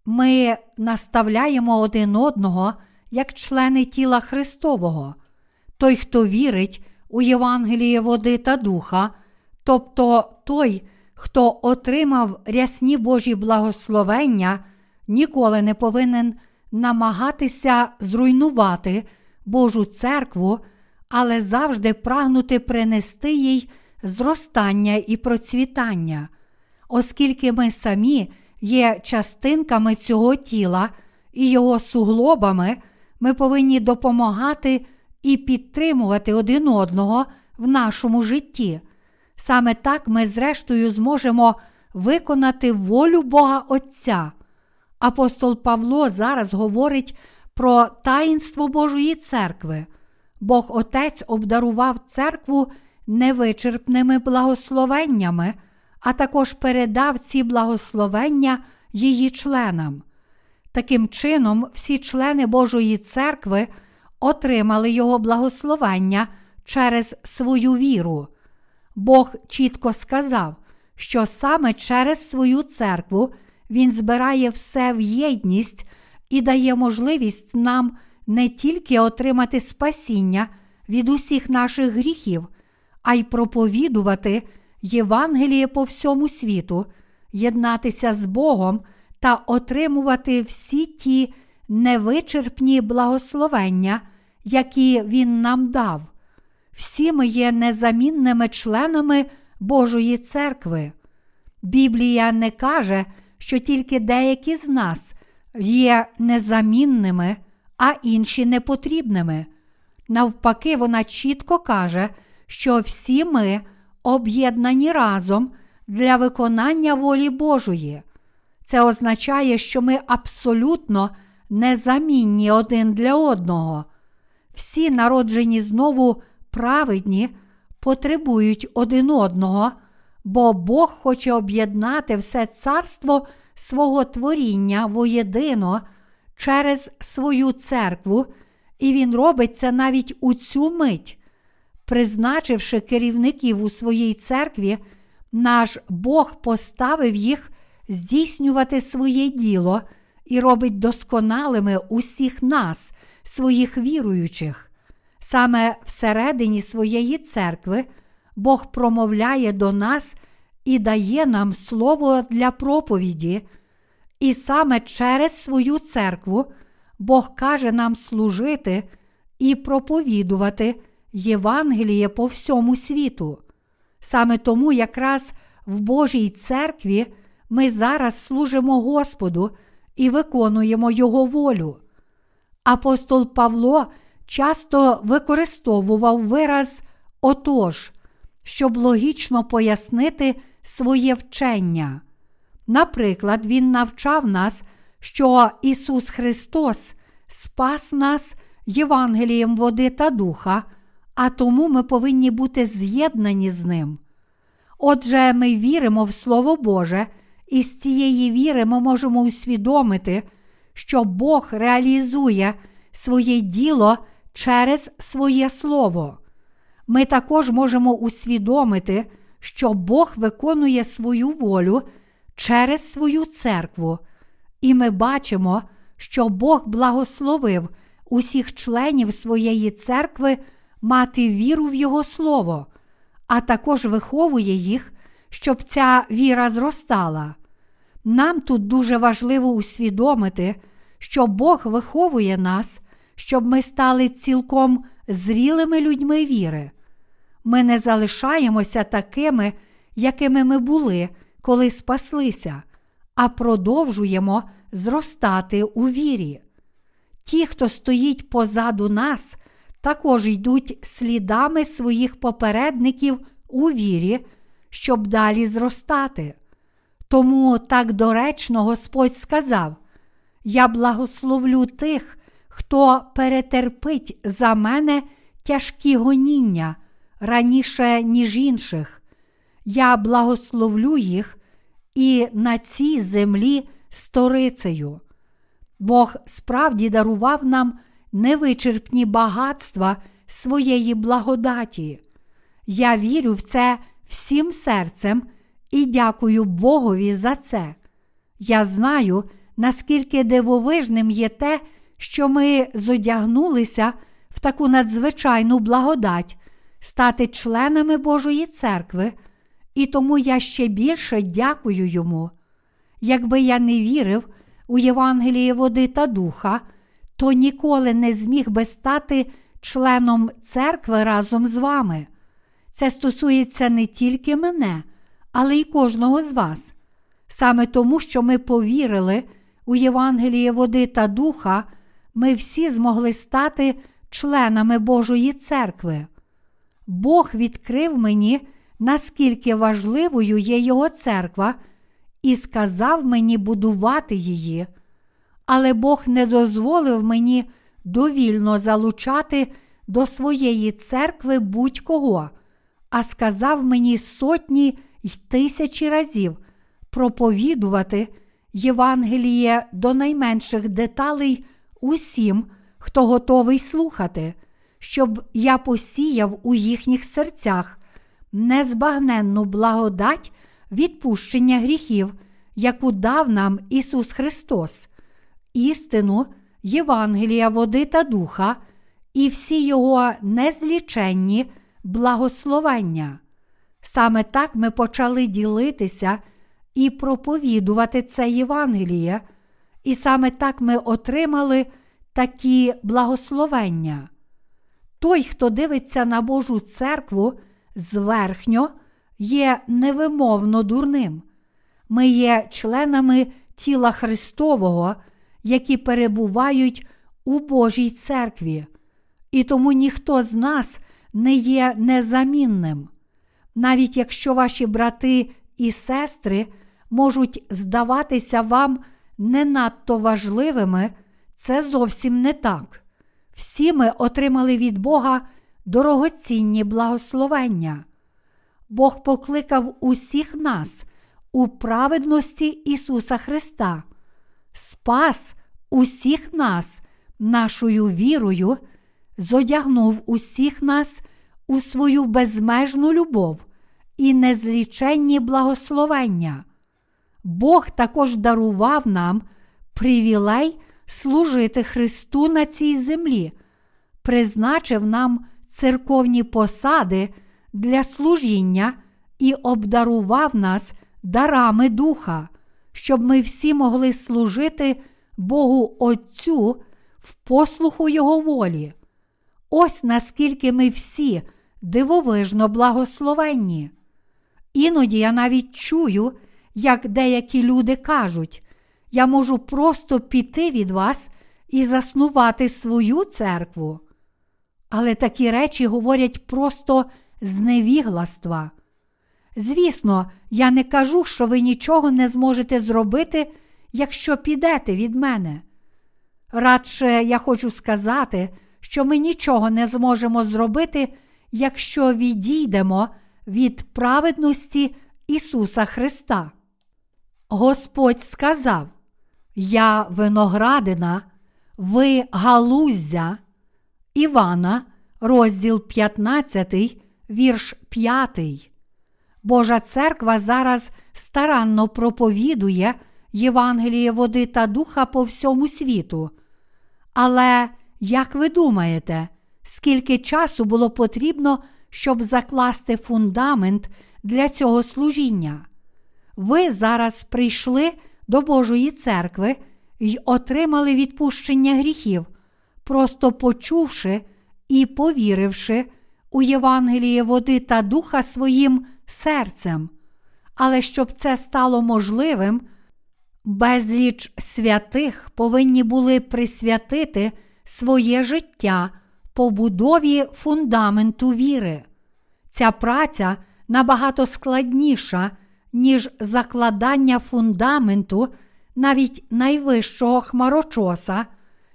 ми наставляємо один одного як члени тіла Христового. Той, хто вірить у Євангеліє води та духа, тобто той, хто отримав рясні Божі благословення, ніколи не повинен намагатися зруйнувати Божу церкву, але завжди прагнути принести їй зростання і процвітання, оскільки ми самі є частинками цього тіла і його суглобами, ми повинні допомагати і підтримувати один одного в нашому житті. Саме так ми, зрештою, зможемо виконати волю Бога Отця. Апостол Павло зараз говорить про таїнство Божої церкви. Бог Отець обдарував церкву невичерпними благословеннями, а також передав ці благословення її членам. Таким чином, всі члени Божої церкви отримали його благословення через свою віру. Бог чітко сказав, що саме через свою церкву Він збирає все в єдність і дає можливість нам не тільки отримати спасіння від усіх наших гріхів, а й проповідувати Євангеліє по всьому світу, єднатися з Богом та отримувати всі ті невичерпні благословення, які Він нам дав. Всі ми є незамінними членами Божої церкви. Біблія не каже, що тільки деякі з нас є незамінними, а інші непотрібними. Навпаки, вона чітко каже, що всі ми об'єднані разом для виконання волі Божої. Це означає, що ми абсолютно незамінні один для одного. Всі народжені знову праведні потребують один одного, бо Бог хоче об'єднати все царство свого творіння воєдино через свою церкву, і Він робить це навіть у цю мить. Призначивши керівників у своїй церкві, наш Бог поставив їх здійснювати своє діло і робить досконалими усіх нас, своїх віруючих. Саме всередині своєї церкви Бог промовляє до нас і дає нам слово для проповіді, і саме через свою церкву Бог каже нам служити і проповідувати Євангеліє по всьому світу. Саме тому якраз в Божій церкві ми зараз служимо Господу і виконуємо Його волю. Апостол Павло часто використовував вираз отож, щоб логічно пояснити своє вчення. Наприклад, Він навчав нас, що Ісус Христос спас нас Євангелієм води та духа, а тому ми повинні бути з'єднані з Ним. Отже, ми віримо в Слово Боже, і з цієї віри ми можемо усвідомити, що Бог реалізує своє діло через своє Слово. Ми також можемо усвідомити, що Бог виконує свою волю через свою церкву, і ми бачимо, що Бог благословив усіх членів своєї церкви мати віру в Його Слово, а також виховує їх, щоб ця віра зростала. Нам тут дуже важливо усвідомити, що Бог виховує нас, щоб ми стали цілком зрілими людьми віри. Ми не залишаємося такими, якими ми були, коли спаслися, а продовжуємо зростати у вірі. Ті, хто стоїть позаду нас, також йдуть слідами своїх попередників у вірі, щоб далі зростати. Тому так доречно Господь сказав: Я благословлю тих, хто перетерпить за мене тяжкі гоніння раніше, ніж інших. Я благословлю їх і на цій землі сторицею. Бог справді дарував нам невичерпні багатства своєї благодаті. Я вірю в це всім серцем і дякую Богові за це. Я знаю, наскільки дивовижним є те, що ми зодягнулися в таку надзвичайну благодать, стати членами Божої церкви, і тому я ще більше дякую йому. Якби я не вірив у Євангеліє води та духа, то ніколи не зміг би стати членом церкви разом з вами. Це стосується не тільки мене, але й кожного з вас. Саме тому, що ми повірили у Євангеліє води та духа, ми всі змогли стати членами Божої церкви. Бог відкрив мені, наскільки важливою є Його церква, і сказав мені будувати її, але Бог не дозволив мені довільно залучати до своєї церкви будь-кого, а сказав мені сотні й тисячі разів проповідувати Євангеліє до найменших деталей усім, хто готовий слухати, щоб я посіяв у їхніх серцях незбагненну благодать відпущення гріхів, яку дав нам Ісус Христос, істину Євангелія води та духа і всі Його незліченні благословення. Саме так ми почали ділитися і проповідувати це Євангеліє, і саме так ми отримали такі благословення. Той, хто дивиться на Божу церкву зверхньо, є невимовно дурним. Ми є членами тіла Христового, які перебувають у Божій церкві, і тому ніхто з нас не є незамінним. Навіть якщо ваші брати і сестри можуть здаватися вам не надто важливими, це зовсім не так. Всі ми отримали від Бога дорогоцінні благословення. Бог покликав усіх нас у праведності Ісуса Христа, спас усіх нас нашою вірою, зодягнув усіх нас у свою безмежну любов і незліченні благословення. Бог також дарував нам привілей служити Христу на цій землі, призначив нам церковні посади для служіння і обдарував нас дарами духа, щоб ми всі могли служити Богу Отцю в послуху Його волі. Ось наскільки ми всі дивовижно благословенні. Іноді я навіть чую, як деякі люди кажуть, я можу просто піти від вас і заснувати свою церкву. Але такі речі говорять просто з невігластва. Звісно, я не кажу, що ви нічого не зможете зробити, якщо підете від мене. Радше я хочу сказати, що ми нічого не зможемо зробити, якщо відійдемо від праведності Ісуса Христа. Господь сказав: Я виноградина, ви галузя. Івана, розділ 15, вірш 5. Божа церква зараз старанно проповідує Євангеліє води та духа по всьому світу. Але, як ви думаєте, скільки часу було потрібно, щоб закласти фундамент для цього служіння? Ви зараз прийшли до Божої церкви й отримали відпущення гріхів, просто почувши і повіривши у Євангеліє води та духа своїм серцем. Але щоб це стало можливим, безліч святих повинні були присвятити своє життя побудові фундаменту віри. Ця праця набагато складніша, ніж закладання фундаменту навіть найвищого хмарочоса,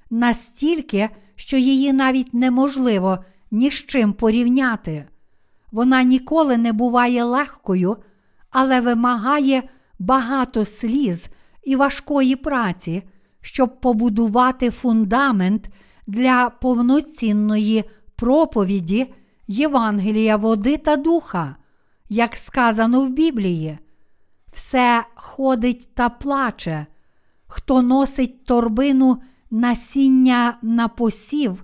настільки, що її навіть неможливо ні з чим порівняти. Вона ніколи не буває легкою, але вимагає багато сліз і важкої праці, щоб побудувати фундамент для повноцінної проповіді Євангелія води та духа, як сказано в Біблії. Все ходить та плаче, хто носить торбину насіння на посів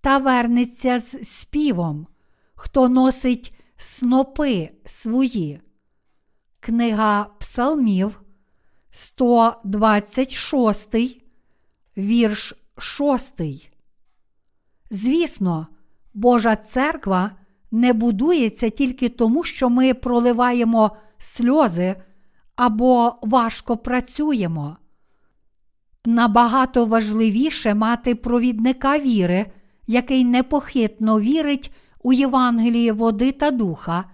та вернеться з співом, хто носить снопи свої. Книга Псалмів, 126, вірш 6. Звісно, Божа церква не будується тільки тому, що ми проливаємо сльози або важко працюємо. Набагато важливіше мати провідника віри, який непохитно вірить у Євангеліє води та духа,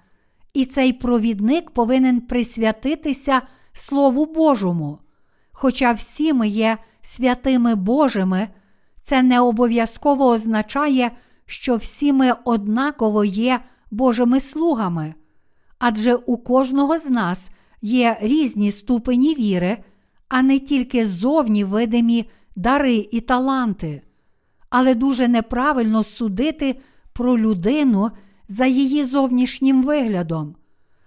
і цей провідник повинен присвятитися Слову Божому. Хоча всі ми є святими Божими, це не обов'язково означає, що всі ми однаково є Божими слугами, адже у кожного з нас є різні ступені віри, а не тільки зовні видимі дари і таланти, але дуже неправильно судити про людину за її зовнішнім виглядом.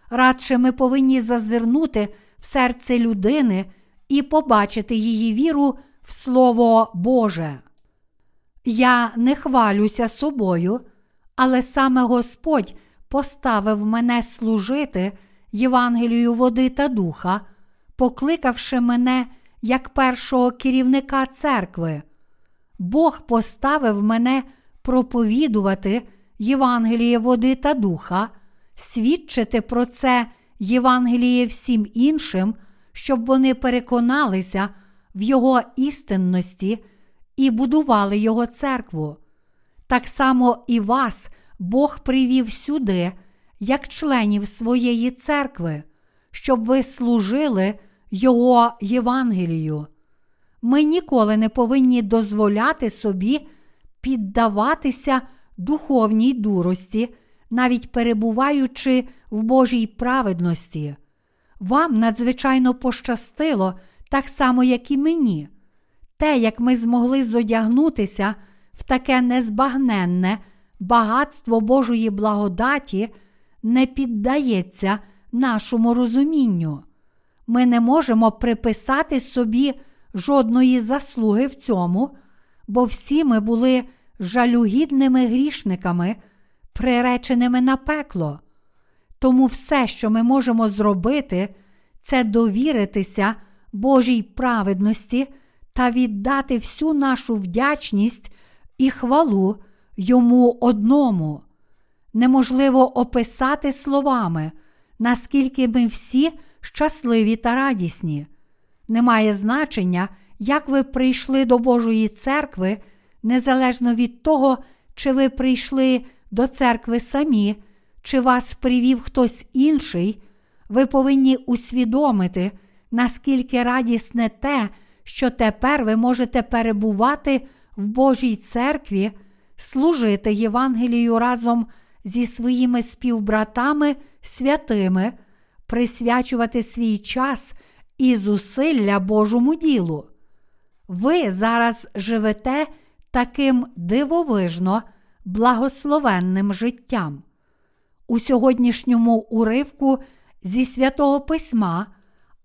Радше ми повинні зазирнути в серце людини і побачити її віру в Слово Боже. Я не хвалюся собою, але саме Господь поставив мене служити Євангелію води та духа, покликавши мене як першого керівника церкви. Бог поставив мене проповідувати Євангеліє води та духа, свідчити про це Євангеліє всім іншим, щоб вони переконалися в Його істинності і будували Його церкву. Так само і вас Бог привів сюди, як членів своєї церкви, щоб ви служили Його Євангелію. Ми ніколи не повинні дозволяти собі піддаватися духовній дурості, навіть перебуваючи в Божій праведності. Вам надзвичайно пощастило, так само, як і мені. Те, як ми змогли зодягнутися в таке незбагненне багатство Божої благодаті, не піддається нашому розумінню. Ми не можемо приписати собі жодної заслуги в цьому, бо всі ми були жалюгідними грішниками, приреченими на пекло. Тому все, що ми можемо зробити, це довіритися Божій праведності та віддати всю нашу вдячність і хвалу йому одному. Неможливо описати словами, наскільки ми всі щасливі та радісні. Немає значення, як ви прийшли до Божої церкви, незалежно від того, чи ви прийшли до церкви самі, чи вас привів хтось інший, ви повинні усвідомити, наскільки радісне те, що тепер ви можете перебувати в Божій церкві, служити Євангелію разом зі своїми співбратами святими, присвячувати свій час і зусилля Божому ділу. Ви зараз живете таким дивовижно благословенним життям. У сьогоднішньому уривку зі святого Письма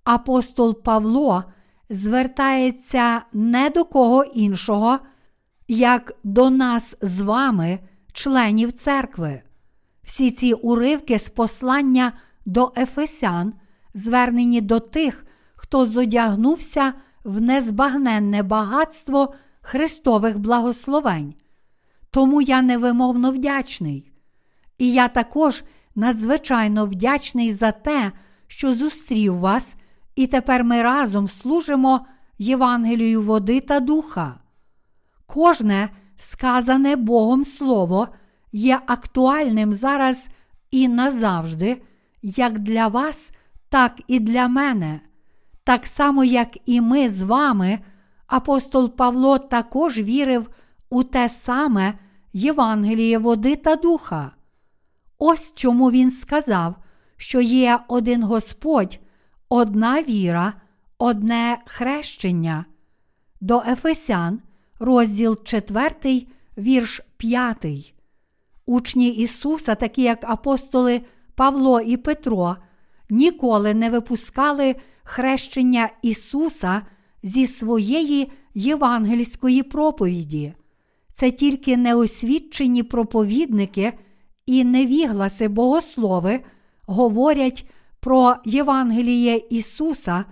апостол Павло звертається не до кого іншого, як до нас з вами, членів церкви. Всі ці уривки з послання до Ефесян звернені до тих, хто зодягнувся в незбагненне багатство Христових благословень. Тому я невимовно вдячний. І я також надзвичайно вдячний за те, що зустрів вас, і тепер ми разом служимо Євангелію води та духа. Кожне сказане Богом Слово є актуальним зараз і назавжди, як для вас, так і для мене, так само, як і ми з вами апостол Павло також вірив у те саме Євангеліє води та духа. Ось чому він сказав, що є один Господь, одна віра, одне хрещення. До Ефесян, розділ 4, вірш 5. Учні Ісуса, такі як апостоли Павло і Петро, ніколи не випускали хрещення Ісуса зі своєї євангельської проповіді. Це тільки неосвідчені проповідники і невігласи богослови говорять про Євангеліє Ісуса,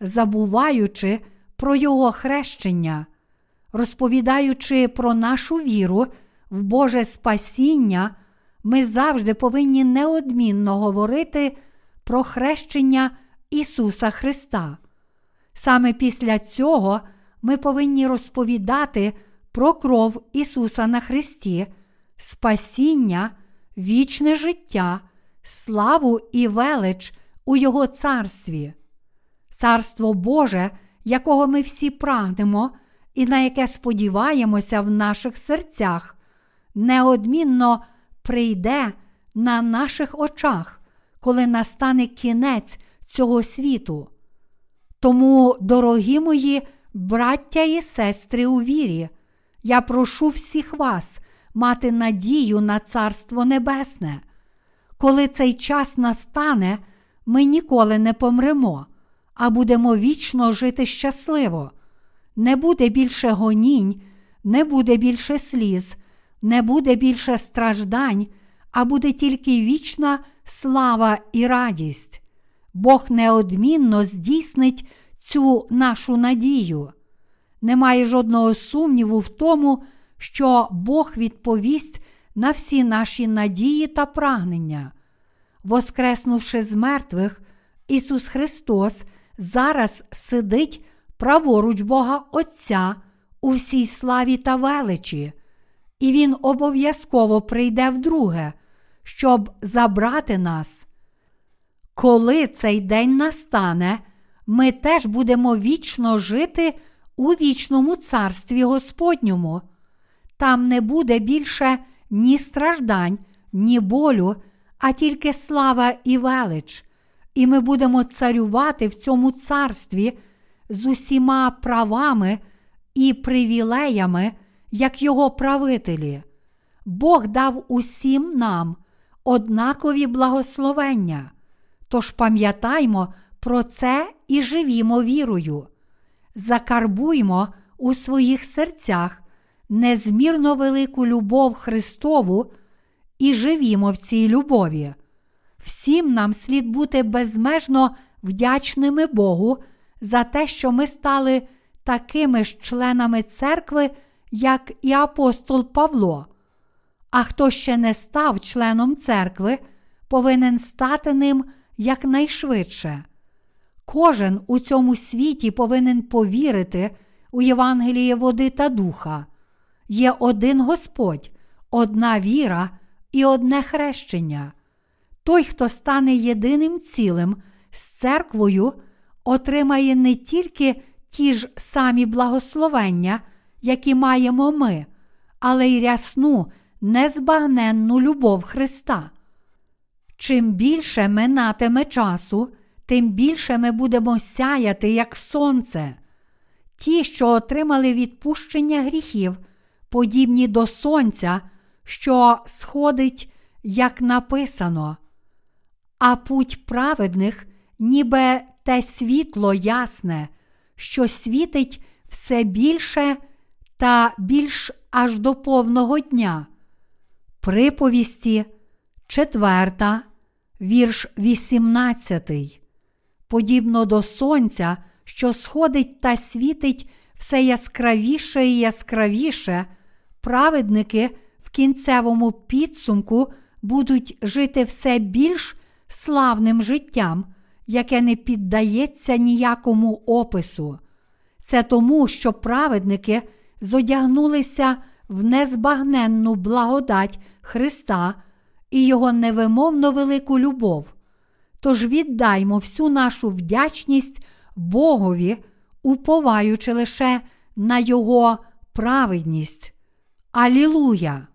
забуваючи про Його хрещення, розповідаючи про нашу віру в Боже спасіння, ми завжди повинні неодмінно говорити про хрещення Ісуса Христа. Саме після цього ми повинні розповідати про кров Ісуса на Христі, спасіння, вічне життя, славу і велич у Його царстві. Царство Боже, якого ми всі прагнемо і на яке сподіваємося в наших серцях, неодмінно прийде на наших очах, коли настане кінець цього світу. Тому, дорогі мої браття і сестри у вірі, я прошу всіх вас мати надію на Царство Небесне. Коли цей час настане, ми ніколи не помремо, а будемо вічно жити щасливо. Не буде більше гонінь, не буде більше сліз, не буде більше страждань, а буде тільки вічна слава і радість. Бог неодмінно здійснить цю нашу надію. Немає жодного сумніву в тому, що Бог відповість на всі наші надії та прагнення. Воскреснувши з мертвих, Ісус Христос зараз сидить праворуч Бога Отця у всій славі та величі, і Він обов'язково прийде вдруге, щоб забрати нас. Коли цей день настане, ми теж будемо вічно жити у вічному царстві Господньому. Там не буде більше ні страждань, ні болю, а тільки слава і велич, і ми будемо царювати в цьому царстві з усіма правами і привілеями, як його правителі. Бог дав усім нам однакові благословення. Тож пам'ятаймо про це і живімо вірою. Закарбуймо у своїх серцях незмірно велику любов Христову і живімо в цій любові. Всім нам слід бути безмежно вдячними Богу за те, що ми стали такими ж членами церкви, як і апостол Павло. А хто ще не став членом церкви, повинен стати ним якнайшвидше. Кожен у цьому світі повинен повірити у Євангеліє води та духа. Є один Господь, одна віра і одне хрещення. Той, хто стане єдиним цілим з церквою, отримає не тільки ті ж самі благословення, які маємо ми, але й рясну, незбагненну любов Христа. Чим більше минатиме часу, тим більше ми будемо сяяти, як сонце. Ті, що отримали відпущення гріхів, подібні до сонця, що сходить, як написано, а путь праведних, ніби те світло ясне, що світить все більше та більш аж до повного дня. Приповісті, 4, вірш 18. Подібно до сонця, що сходить та світить все яскравіше і яскравіше, праведники в кінцевому підсумку будуть жити все більш славним життям, яке не піддається ніякому опису. Це тому, що праведники зодягнулися в незбагненну благодать Христа і Його невимовно велику любов. Тож віддаймо всю нашу вдячність Богові, уповаючи лише на Його праведність. Алілуя!